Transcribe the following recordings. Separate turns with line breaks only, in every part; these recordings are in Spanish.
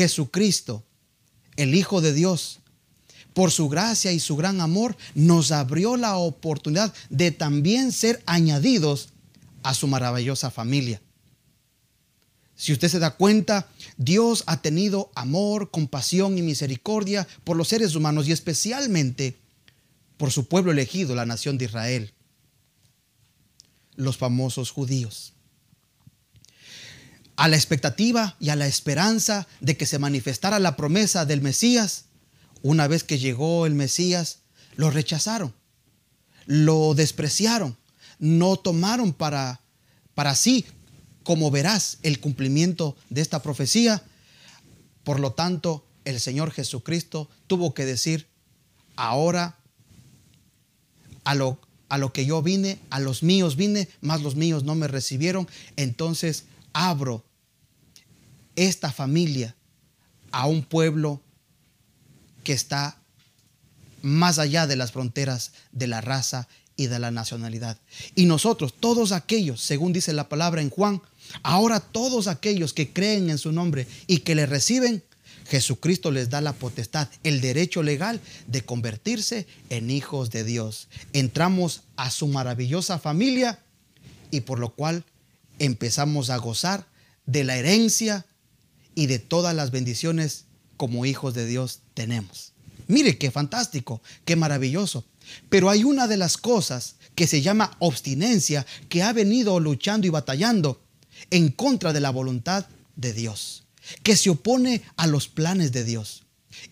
Jesucristo, el Hijo de Dios, por su gracia y su gran amor, nos abrió la oportunidad de también ser añadidos a su maravillosa familia. Si usted se da cuenta, Dios ha tenido amor, compasión y misericordia por los seres humanos y especialmente por su pueblo elegido, la nación de Israel, los famosos judíos. A la expectativa y a la esperanza de que se manifestara la promesa del Mesías, una vez que llegó el Mesías, lo rechazaron, lo despreciaron, no tomaron para, para sí, como verás, el cumplimiento de esta profecía. Por lo tanto, el Señor Jesucristo tuvo que decir, ahora a lo, a lo que yo vine, a los míos vine, más los míos no me recibieron, entonces abro esta familia a un pueblo que está más allá de las fronteras de la raza y de la nacionalidad. Y nosotros, todos aquellos, según dice la palabra en Juan, ahora todos aquellos que creen en su nombre y que le reciben, Jesucristo les da la potestad, el derecho legal de convertirse en hijos de Dios. Entramos a su maravillosa familia y por lo cual empezamos a gozar de la herencia y de todas las bendiciones como hijos de Dios tenemos. Mire qué fantástico, qué maravilloso. Pero hay una de las cosas que se llama obstinencia que ha venido luchando y batallando en contra de la voluntad de Dios, que se opone a los planes de Dios.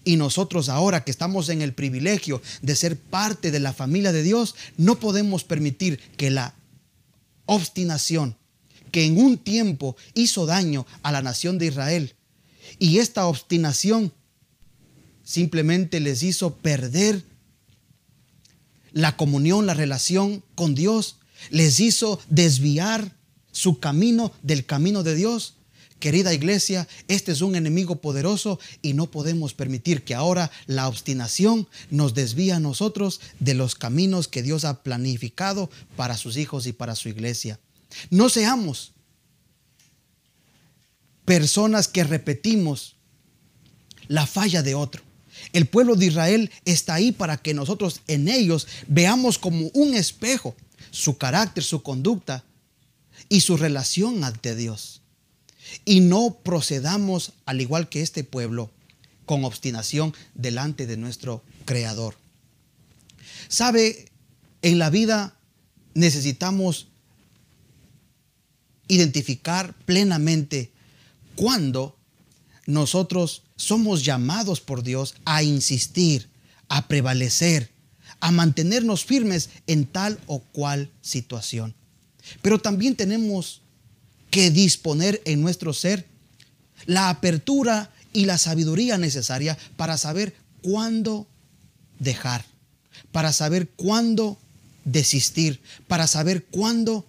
Y nosotros ahora que estamos en el privilegio de ser parte de la familia de Dios, no podemos permitir que la obstinación que en un tiempo hizo daño a la nación de Israel y esta obstinación simplemente les hizo perder la comunión, la relación con Dios, les hizo desviar su camino del camino de Dios. Querida iglesia, este es un enemigo poderoso y no podemos permitir que ahora la obstinación nos desvíe a nosotros de los caminos que Dios ha planificado para sus hijos y para su iglesia. No seamos personas que repetimos la falla de otro. El pueblo de Israel está ahí para que nosotros en ellos veamos como un espejo su carácter, su conducta y su relación ante Dios. Y no procedamos al igual que este pueblo con obstinación delante de nuestro Creador. Sabe, en la vida necesitamos identificar plenamente cuándo nosotros somos llamados por Dios a insistir, a prevalecer, a mantenernos firmes en tal o cual situación. Pero también tenemos que disponer en nuestro ser la apertura y la sabiduría necesaria para saber cuándo dejar, para saber cuándo desistir, para saber cuándo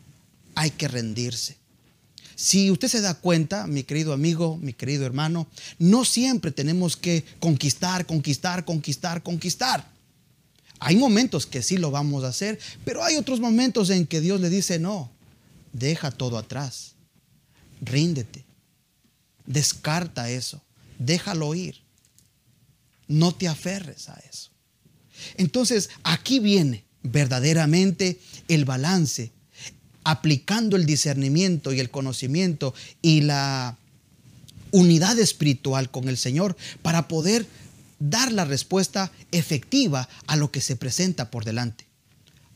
hay que rendirse. Si usted se da cuenta, mi querido amigo, mi querido hermano, no siempre tenemos que conquistar, conquistar, conquistar, conquistar. Hay momentos que sí lo vamos a hacer, pero hay otros momentos en que Dios le dice, no, deja todo atrás, ríndete, descarta eso, déjalo ir, no te aferres a eso. Entonces, aquí viene verdaderamente el balance aplicando el discernimiento y el conocimiento y la unidad espiritual con el Señor para poder dar la respuesta efectiva a lo que se presenta por delante.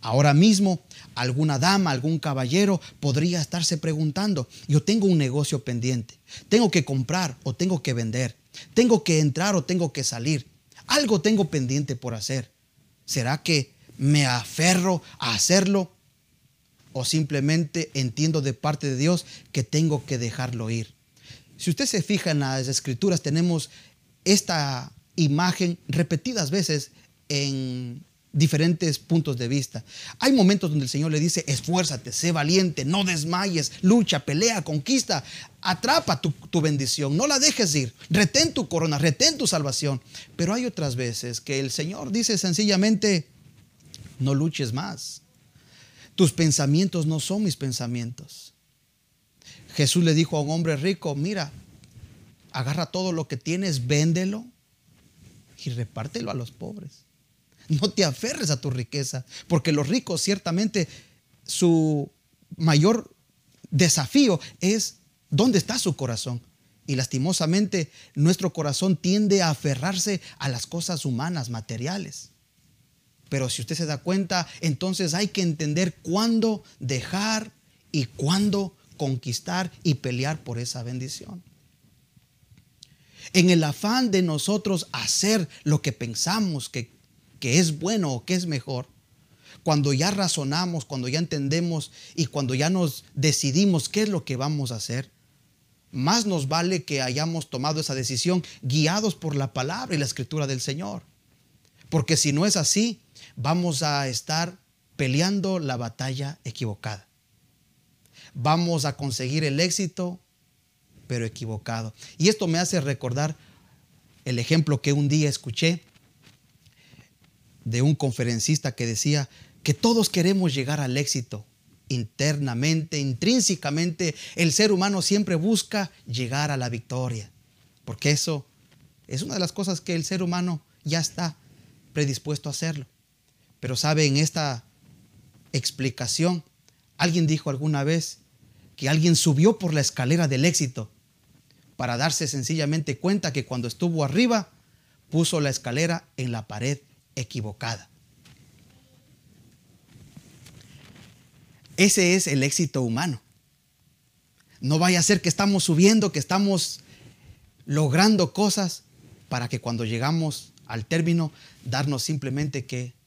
Ahora mismo, alguna dama, algún caballero podría estarse preguntando, yo tengo un negocio pendiente, tengo que comprar o tengo que vender, tengo que entrar o tengo que salir, algo tengo pendiente por hacer. ¿Será que me aferro a hacerlo o simplemente entiendo de parte de Dios que tengo que dejarlo ir. Si usted se fija en las escrituras, tenemos esta imagen repetidas veces en diferentes puntos de vista. Hay momentos donde el Señor le dice, esfuérzate, sé valiente, no desmayes, lucha, pelea, conquista, atrapa tu, tu, bendición, no la dejes ir, retén tu corona, retén tu salvación. Pero hay otras veces que el Señor dice sencillamente, no luches más, tus pensamientos no son mis pensamientos. Jesús le dijo a un hombre rico, mira, agarra todo lo que tienes, véndelo y repártelo a los pobres. No te aferres a tu riqueza, porque los ricos ciertamente su mayor desafío es dónde está su corazón. Y lastimosamente nuestro corazón tiende a aferrarse a las cosas humanas, materiales. Pero si usted se da cuenta, entonces hay que entender cuándo dejar y cuándo conquistar y pelear por esa bendición. En el afán de nosotros hacer lo que pensamos que, que es bueno o que es mejor, cuando ya razonamos, cuando ya entendemos y cuando ya nos decidimos qué es lo que vamos a hacer, más nos vale que hayamos tomado esa decisión guiados por la palabra y la escritura del Señor. Porque si no es así, vamos a estar peleando la batalla equivocada. Vamos a conseguir el éxito, pero equivocado. Y esto me hace recordar el ejemplo que un día escuché de un conferencista que decía que todos queremos llegar al éxito, internamente, intrínsecamente, el ser humano siempre busca llegar a la victoria, porque eso es una de las cosas que el ser humano ya está predispuesto a hacerlo. Pero sabe, en esta explicación, alguien dijo alguna vez que alguien subió por la escalera del éxito para darse sencillamente cuenta que cuando estuvo arriba, puso la escalera en la pared equivocada. Ese es el éxito humano. No vaya a ser que estamos subiendo, que estamos logrando cosas para que cuando llegamos al término darnos simplemente que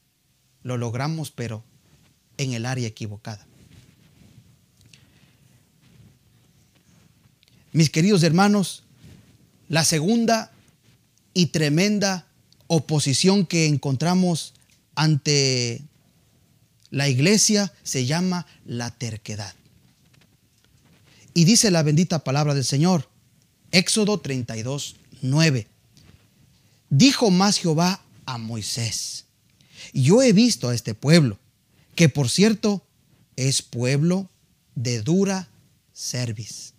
lo logramos, pero en el área equivocada. Mis queridos hermanos, la segunda y tremenda oposición que encontramos ante la iglesia se llama la terquedad. Y dice la bendita palabra del Señor, Éxodo 32, 9. Dijo más Jehová a Moisés, yo he visto a este pueblo, que por cierto es pueblo de dura cerviz.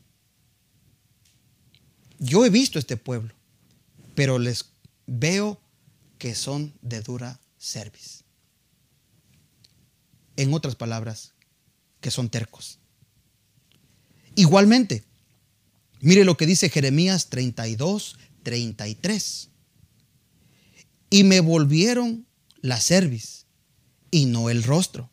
Yo he visto este pueblo, pero les veo que son de dura cerviz en otras palabras, que son tercos. Igualmente, mire lo que dice Jeremías 32, 33. Y me volvieron la cerviz y no el rostro.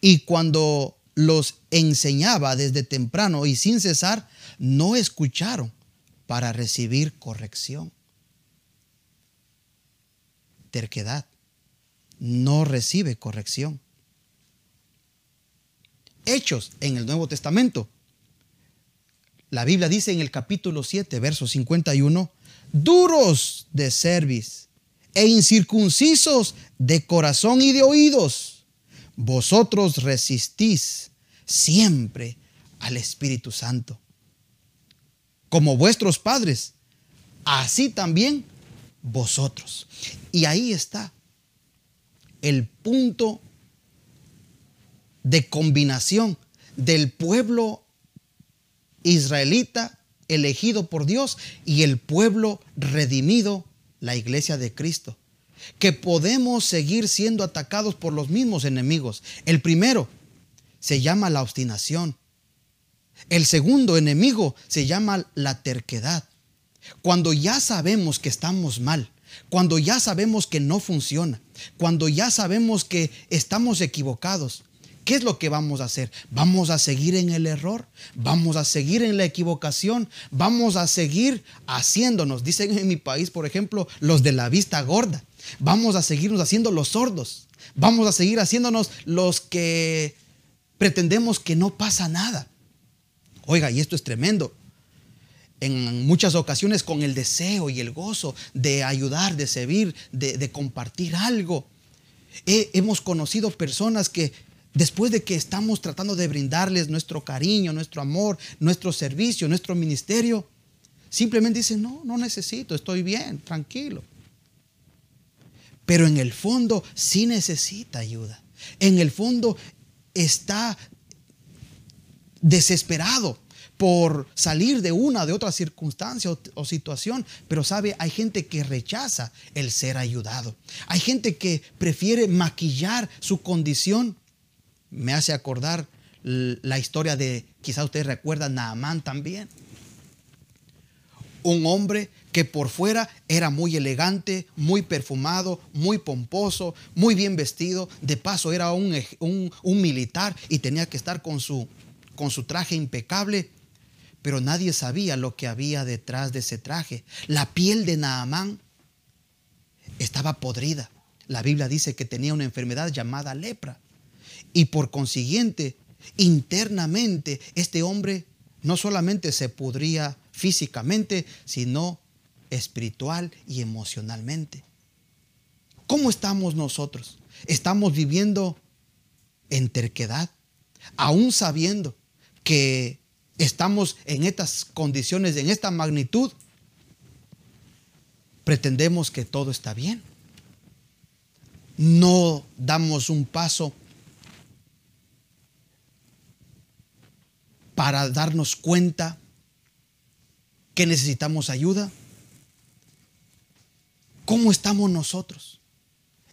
Y cuando los enseñaba desde temprano y sin cesar, no escucharon para recibir corrección. Terquedad. No recibe corrección. Hechos en el Nuevo Testamento. La Biblia dice en el capítulo 7, verso 51, duros de cerviz e incircuncisos de corazón y de oídos, vosotros resistís siempre al Espíritu Santo. Como vuestros padres, así también vosotros. Y ahí está el punto de combinación del pueblo israelita elegido por Dios y el pueblo redimido, la iglesia de Cristo. Que podemos seguir siendo atacados por los mismos enemigos. El primero se llama la obstinación. El segundo enemigo se llama la terquedad. Cuando ya sabemos que estamos mal, cuando ya sabemos que no funciona, cuando ya sabemos que estamos equivocados, ¿Qué es lo que vamos a hacer? Vamos a seguir en el error, vamos a seguir en la equivocación, vamos a seguir haciéndonos, dicen en mi país, por ejemplo, los de la vista gorda. Vamos a seguirnos haciendo los sordos, vamos a seguir haciéndonos los que pretendemos que no pasa nada. Oiga, y esto es tremendo. En muchas ocasiones con el deseo y el gozo de ayudar, de servir, de, compartir algo. hemos conocido personas que Después de que estamos tratando de brindarles nuestro cariño, nuestro amor, nuestro servicio, nuestro ministerio, simplemente dicen, no, no necesito, estoy bien, tranquilo. Pero en el fondo sí necesita ayuda. En el fondo está desesperado por salir de una, de otra circunstancia o, o, situación. Pero sabe, hay gente que rechaza el ser ayudado. Hay gente que prefiere maquillar su condición. Me hace acordar la historia de, quizá ustedes recuerdan, Naamán también. Un hombre que por fuera era muy elegante, muy perfumado, muy pomposo, muy bien vestido. De paso era un, militar y tenía que estar con su, con su traje impecable pero nadie sabía lo que había detrás de ese traje. La piel de Naamán estaba podrida. La Biblia dice que tenía una enfermedad llamada lepra. Y por consiguiente, internamente, este hombre no solamente se pudría físicamente, sino espiritual y emocionalmente. ¿Cómo estamos nosotros? ¿Estamos viviendo en terquedad? Aún sabiendo que estamos en estas condiciones, en esta magnitud, pretendemos que todo está bien. No damos un paso para darnos cuenta que necesitamos ayuda. ¿Cómo estamos nosotros?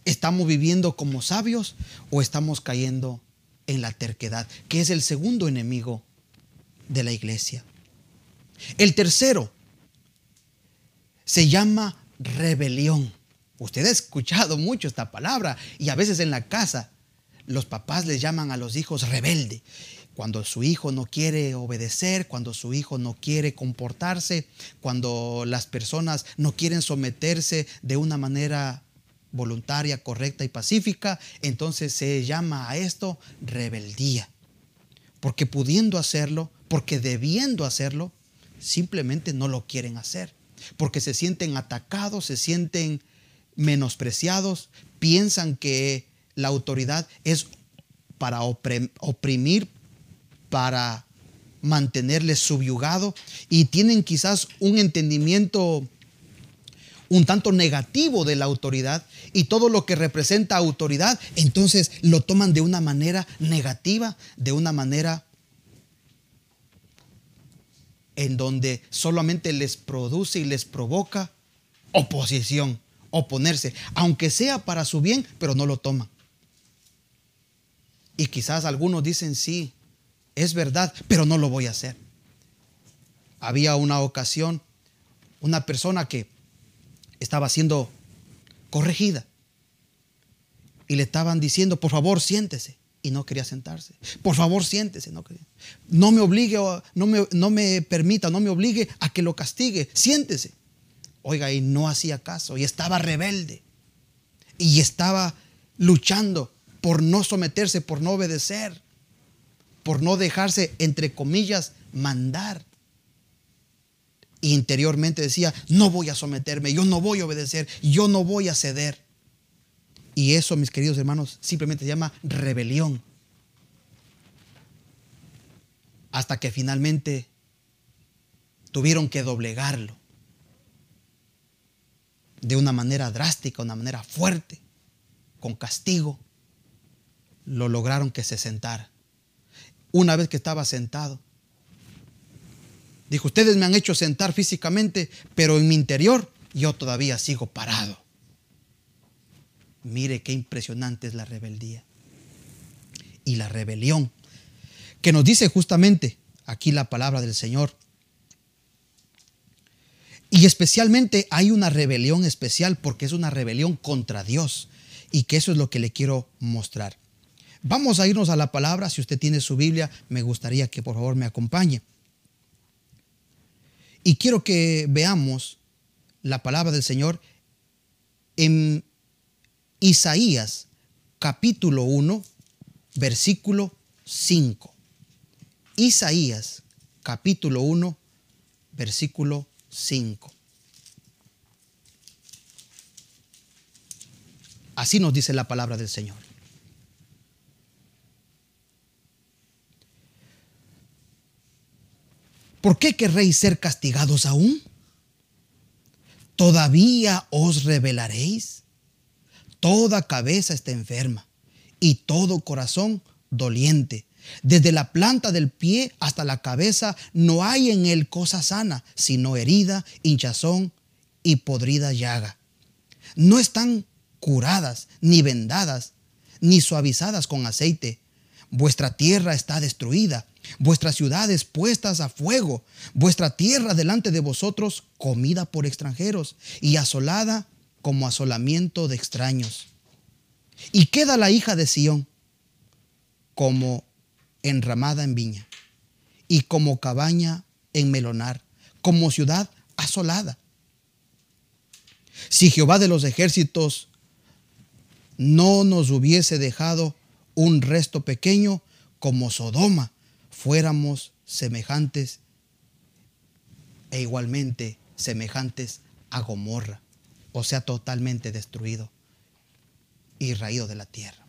¿Estamos viviendo como sabios o estamos cayendo en la terquedad, que es el segundo enemigo de la iglesia. El tercero se llama rebelión. Usted ha escuchado mucho esta palabra y a veces en la casa los papás les llaman a los hijos rebelde. Cuando su hijo no quiere obedecer, cuando su hijo no quiere comportarse, cuando las personas no quieren someterse de una manera voluntaria, correcta y pacífica, entonces se llama a esto rebeldía. Porque pudiendo hacerlo, porque debiendo hacerlo, simplemente no lo quieren hacer, porque se sienten atacados, se sienten menospreciados, piensan que la autoridad es para oprimir, para mantenerles subyugado y tienen quizás un entendimiento un tanto negativo de la autoridad y todo lo que representa autoridad, entonces lo toman de una manera negativa, de una manera en donde solamente les produce y les provoca oposición, oponerse, aunque sea para su bien, pero no lo toman. Y quizás algunos dicen, sí, es verdad, pero no lo voy a hacer. Había una ocasión, una persona que estaba siendo corregida y le estaban diciendo, por favor, siéntese y no quería sentarse. Por favor, siéntese. No, no me obligue, no me, no me permita, no me obligue a que lo castigue. Siéntese. Oiga, y no hacía caso y estaba rebelde y estaba luchando por no someterse, por no obedecer, por no dejarse, entre comillas, mandar. interiormente decía, no voy a someterme, yo no voy a obedecer, yo no voy a ceder. Y eso, mis queridos hermanos, simplemente se llama rebelión. Hasta que finalmente tuvieron que doblegarlo de una manera drástica, una manera fuerte, con castigo. Lo lograron que se sentara. Una vez que estaba sentado, dijo, ustedes me han hecho sentar físicamente, pero en mi interior yo todavía sigo parado. Mire qué impresionante es la rebeldía y la rebelión, que nos dice justamente aquí la palabra del Señor. Y especialmente hay una rebelión especial porque es una rebelión contra Dios y que eso es lo que le quiero mostrar. Vamos a irnos a la palabra. Si usted tiene su Biblia, me gustaría que por favor me acompañe. Y quiero que veamos la palabra del Señor en Isaías capítulo 1, versículo 5. Isaías capítulo 1, versículo 5. Así nos dice la palabra del Señor. ¿Por qué querréis ser castigados aún? ¿Todavía os rebelaréis? Toda cabeza está enferma y todo corazón doliente. Desde la planta del pie hasta la cabeza no hay en él cosa sana, sino herida, hinchazón y podrida llaga. No están curadas, ni vendadas, ni suavizadas con aceite. Vuestra tierra está destruida, vuestras ciudades puestas a fuego, vuestra tierra delante de vosotros comida por extranjeros y asolada como asolamiento de extraños. Y queda la hija de Sión como enramada en viña y como cabaña en melonar, como ciudad asolada. Si Jehová de los ejércitos no nos hubiese dejado un resto pequeño como Sodoma, fuéramos semejantes e igualmente semejantes a Gomorra, o sea, totalmente destruido y raído de la tierra.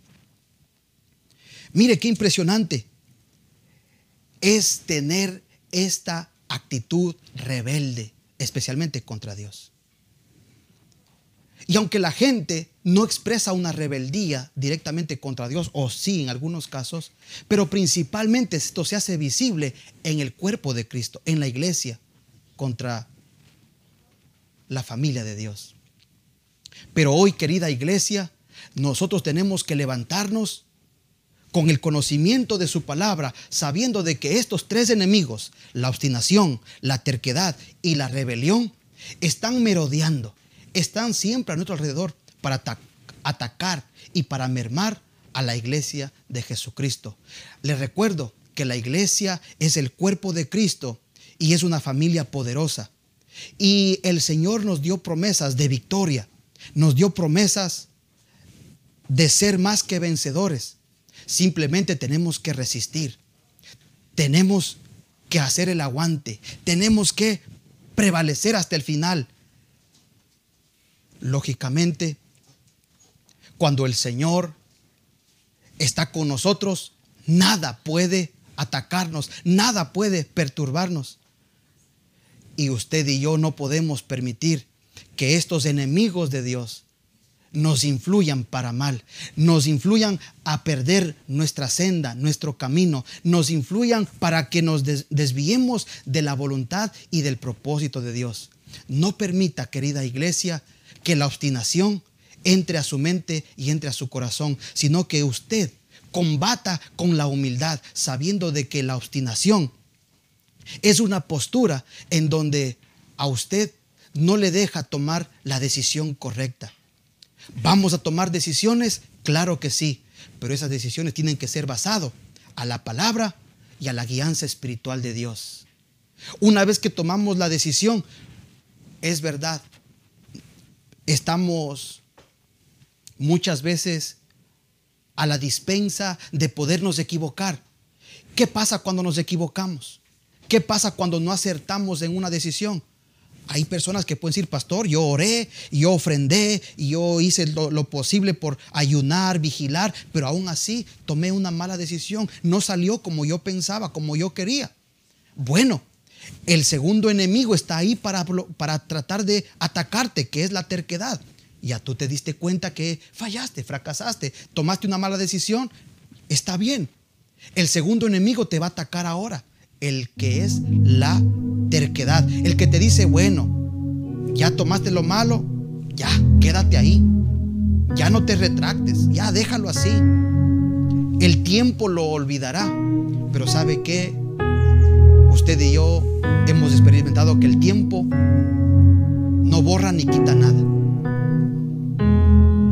Mire qué impresionante es tener esta actitud rebelde, especialmente contra Dios. Y aunque la gente no expresa una rebeldía directamente contra Dios, o sí en algunos casos, pero principalmente esto se hace visible en el cuerpo de Cristo, en la iglesia, contra la familia de Dios. Pero hoy, querida iglesia, nosotros tenemos que levantarnos con el conocimiento de su palabra, sabiendo de que estos tres enemigos, la obstinación, la terquedad y la rebelión, están merodeando están siempre a nuestro alrededor para atacar y para mermar a la iglesia de Jesucristo. Les recuerdo que la iglesia es el cuerpo de Cristo y es una familia poderosa. Y el Señor nos dio promesas de victoria, nos dio promesas de ser más que vencedores. Simplemente tenemos que resistir, tenemos que hacer el aguante, tenemos que prevalecer hasta el final Lógicamente, cuando el Señor está con nosotros, nada puede atacarnos, nada puede perturbarnos. Y usted y yo no podemos permitir que estos enemigos de Dios nos influyan para mal, nos influyan a perder nuestra senda, nuestro camino, nos influyan para que nos desviemos de la voluntad y del propósito de Dios. No permita, querida iglesia, que la obstinación entre a su mente y entre a su corazón, sino que usted combata con la humildad, sabiendo de que la obstinación es una postura en donde a usted no le deja tomar la decisión correcta. ¿Vamos a tomar decisiones? Claro que sí, pero esas decisiones tienen que ser basadas a la palabra y a la guianza espiritual de Dios. Una vez que tomamos la decisión, es verdad, estamos muchas veces a la dispensa de podernos equivocar. ¿Qué pasa cuando nos equivocamos? ¿Qué pasa cuando no acertamos en una decisión? Hay personas que pueden decir, pastor, yo oré, yo ofrendé, yo hice lo, lo, posible por ayunar, vigilar, pero aún así tomé una mala decisión. No salió como yo pensaba, como yo quería. Bueno, el segundo enemigo está ahí para, para tratar de atacarte, que es la terquedad. Ya tú te diste cuenta que fallaste, fracasaste, tomaste una mala decisión. Está bien. El segundo enemigo te va a atacar ahora, el que es la terquedad, el que te dice, bueno, ya tomaste lo malo, ya, quédate ahí. Ya no te retractes, ya déjalo así. El tiempo lo olvidará. Pero ¿sabe qué? Usted y yo hemos experimentado que el tiempo no borra ni quita nada.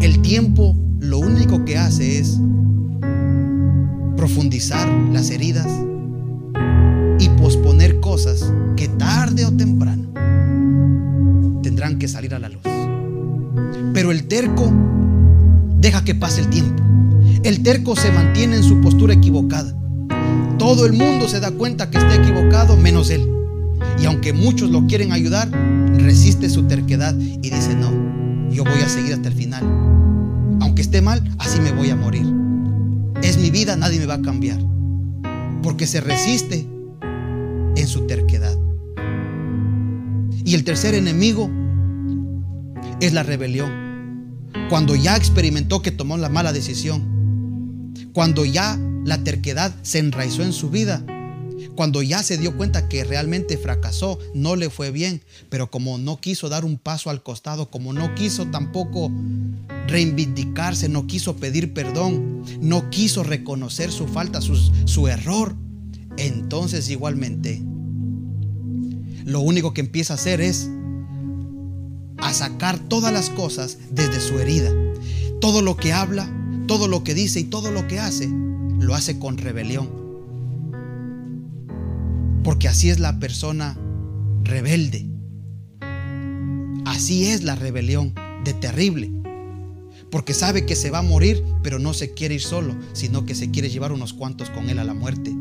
El tiempo lo único que hace es profundizar las heridas y posponer cosas que tarde o temprano tendrán que salir a la luz. Pero el terco deja que pase el tiempo. El terco se mantiene en su postura equivocada. Todo el mundo se da cuenta que está equivocado menos él. Y aunque muchos lo quieren ayudar, resiste su terquedad y dice, no, yo voy a seguir hasta el final. Aunque esté mal, así me voy a morir. Es mi vida, nadie me va a cambiar. Porque se resiste en su terquedad. Y el tercer enemigo es la rebelión. Cuando ya experimentó que tomó la mala decisión. Cuando ya la terquedad se enraizó en su vida, cuando ya se dio cuenta que realmente fracasó, no le fue bien, pero como no quiso dar un paso al costado, como no quiso tampoco reivindicarse, no quiso pedir perdón, no quiso reconocer su falta, su, su error, entonces igualmente lo único que empieza a hacer es a sacar todas las cosas desde su herida. Todo lo que habla, todo lo que dice y todo lo que hace, lo hace con rebelión. Porque así es la persona rebelde. Así es la rebelión de terrible. Porque sabe que se va a morir, pero no se quiere ir solo, sino que se quiere llevar unos cuantos con él a la muerte.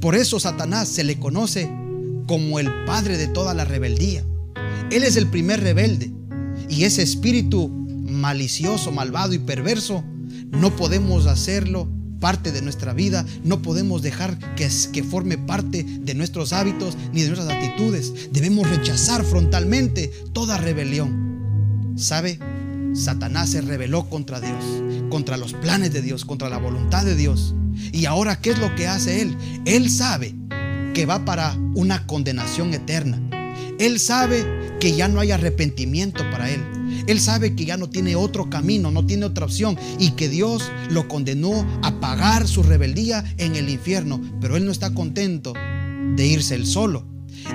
Por eso Satanás se le conoce como el padre de toda la rebeldía. Él es el primer rebelde. Y ese espíritu malicioso, malvado y perverso, no podemos hacerlo parte de nuestra vida, no podemos dejar que, que forme parte de nuestros hábitos ni de nuestras actitudes. Debemos rechazar frontalmente toda rebelión. ¿Sabe? Satanás se rebeló contra Dios, contra los planes de Dios, contra la voluntad de Dios. Y ahora, ¿qué es lo que hace Él? Él sabe que va para una condenación eterna. Él sabe que ya no hay arrepentimiento para Él. Él sabe que ya no tiene otro camino, no tiene otra opción y que Dios lo condenó a pagar su rebeldía en el infierno. Pero Él no está contento de irse él solo.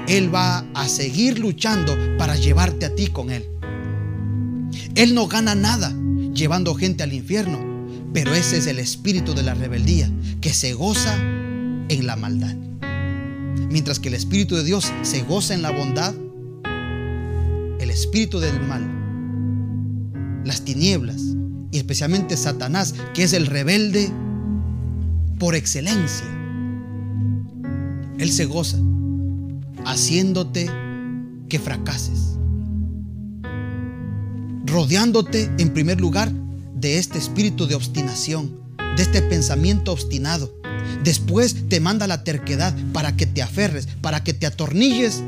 Él va a seguir luchando para llevarte a ti con Él. Él no gana nada llevando gente al infierno, pero ese es el espíritu de la rebeldía que se goza en la maldad. Mientras que el espíritu de Dios se goza en la bondad, el espíritu del mal las tinieblas y especialmente Satanás, que es el rebelde por excelencia. Él se goza haciéndote que fracases, rodeándote en primer lugar de este espíritu de obstinación, de este pensamiento obstinado. Después te manda la terquedad para que te aferres, para que te atornilles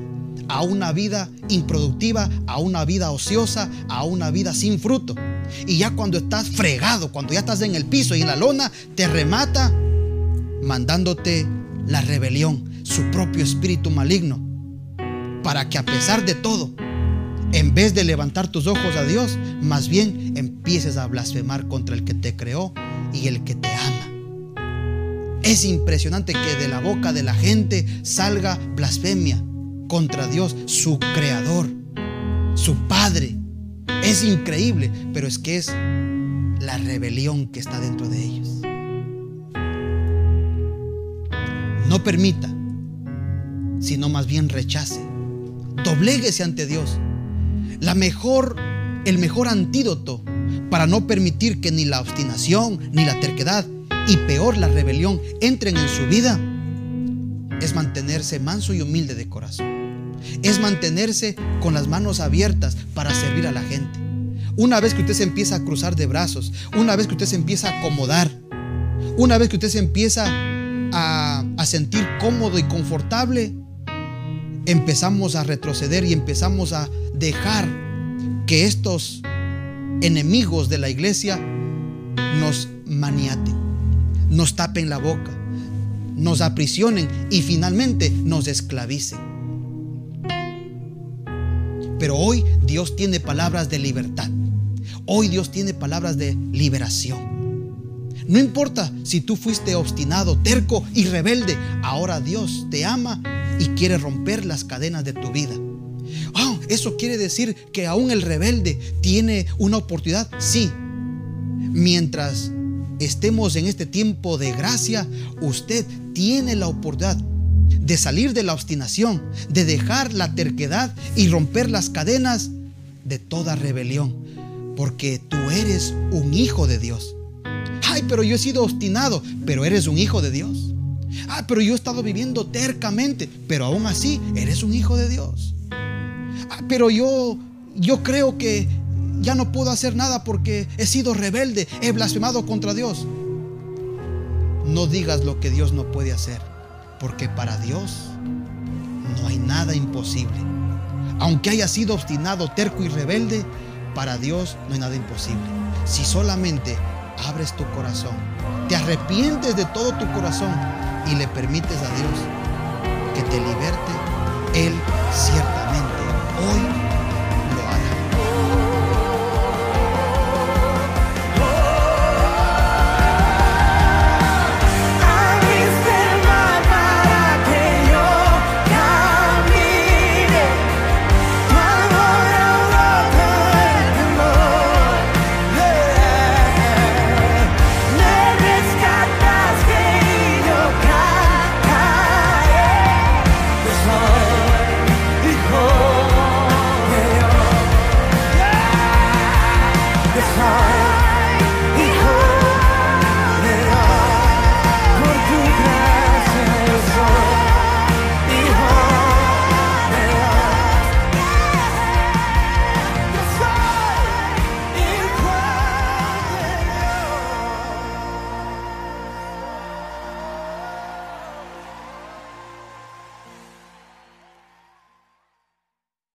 a una vida improductiva, a una vida ociosa, a una vida sin fruto. Y ya cuando estás fregado, cuando ya estás en el piso y en la lona, te remata mandándote la rebelión, su propio espíritu maligno, para que a pesar de todo, en vez de levantar tus ojos a Dios, más bien empieces a blasfemar contra el que te creó y el que te ama. Es impresionante que de la boca de la gente salga blasfemia, contra Dios, su creador, su Padre. Es increíble, pero es que es la rebelión que está dentro de ellos. No permita, sino más bien rechace. Dobléguese ante Dios. La mejor, el mejor antídoto para no permitir que ni la obstinación, ni la terquedad, y peor la rebelión entren en su vida, es mantenerse manso y humilde de corazón es mantenerse con las manos abiertas para servir a la gente. Una vez que usted se empieza a cruzar de brazos, una vez que usted se empieza a acomodar, una vez que usted se empieza a, sentir cómodo y confortable, empezamos a retroceder y empezamos a dejar que estos enemigos de la iglesia nos maniaten, nos tapen la boca, nos aprisionen y finalmente nos esclavicen. Pero hoy Dios tiene palabras de libertad. Hoy Dios tiene palabras de liberación. No importa si tú fuiste obstinado, terco y rebelde, ahora Dios te ama y quiere romper las cadenas de tu vida. Oh, eso quiere decir que aún el rebelde tiene una oportunidad. Sí, mientras estemos en este tiempo de gracia, usted tiene la oportunidad de salir de la obstinación, de dejar la terquedad y romper las cadenas de toda rebelión, porque tú eres un hijo de Dios. Ay, pero yo he sido obstinado, pero eres un hijo de Dios. Ay, pero yo he estado viviendo tercamente, pero aún así eres un hijo de Dios. Ay, pero yo yo creo que ya no puedo hacer nada porque he sido rebelde, he blasfemado contra Dios. No digas lo que Dios no puede hacer. Porque para Dios no hay nada imposible. Aunque haya sido obstinado, terco y rebelde, para Dios no hay nada imposible. Si solamente abres tu corazón, te arrepientes de todo tu corazón y le permites a Dios que te liberte, Él ciertamente hoy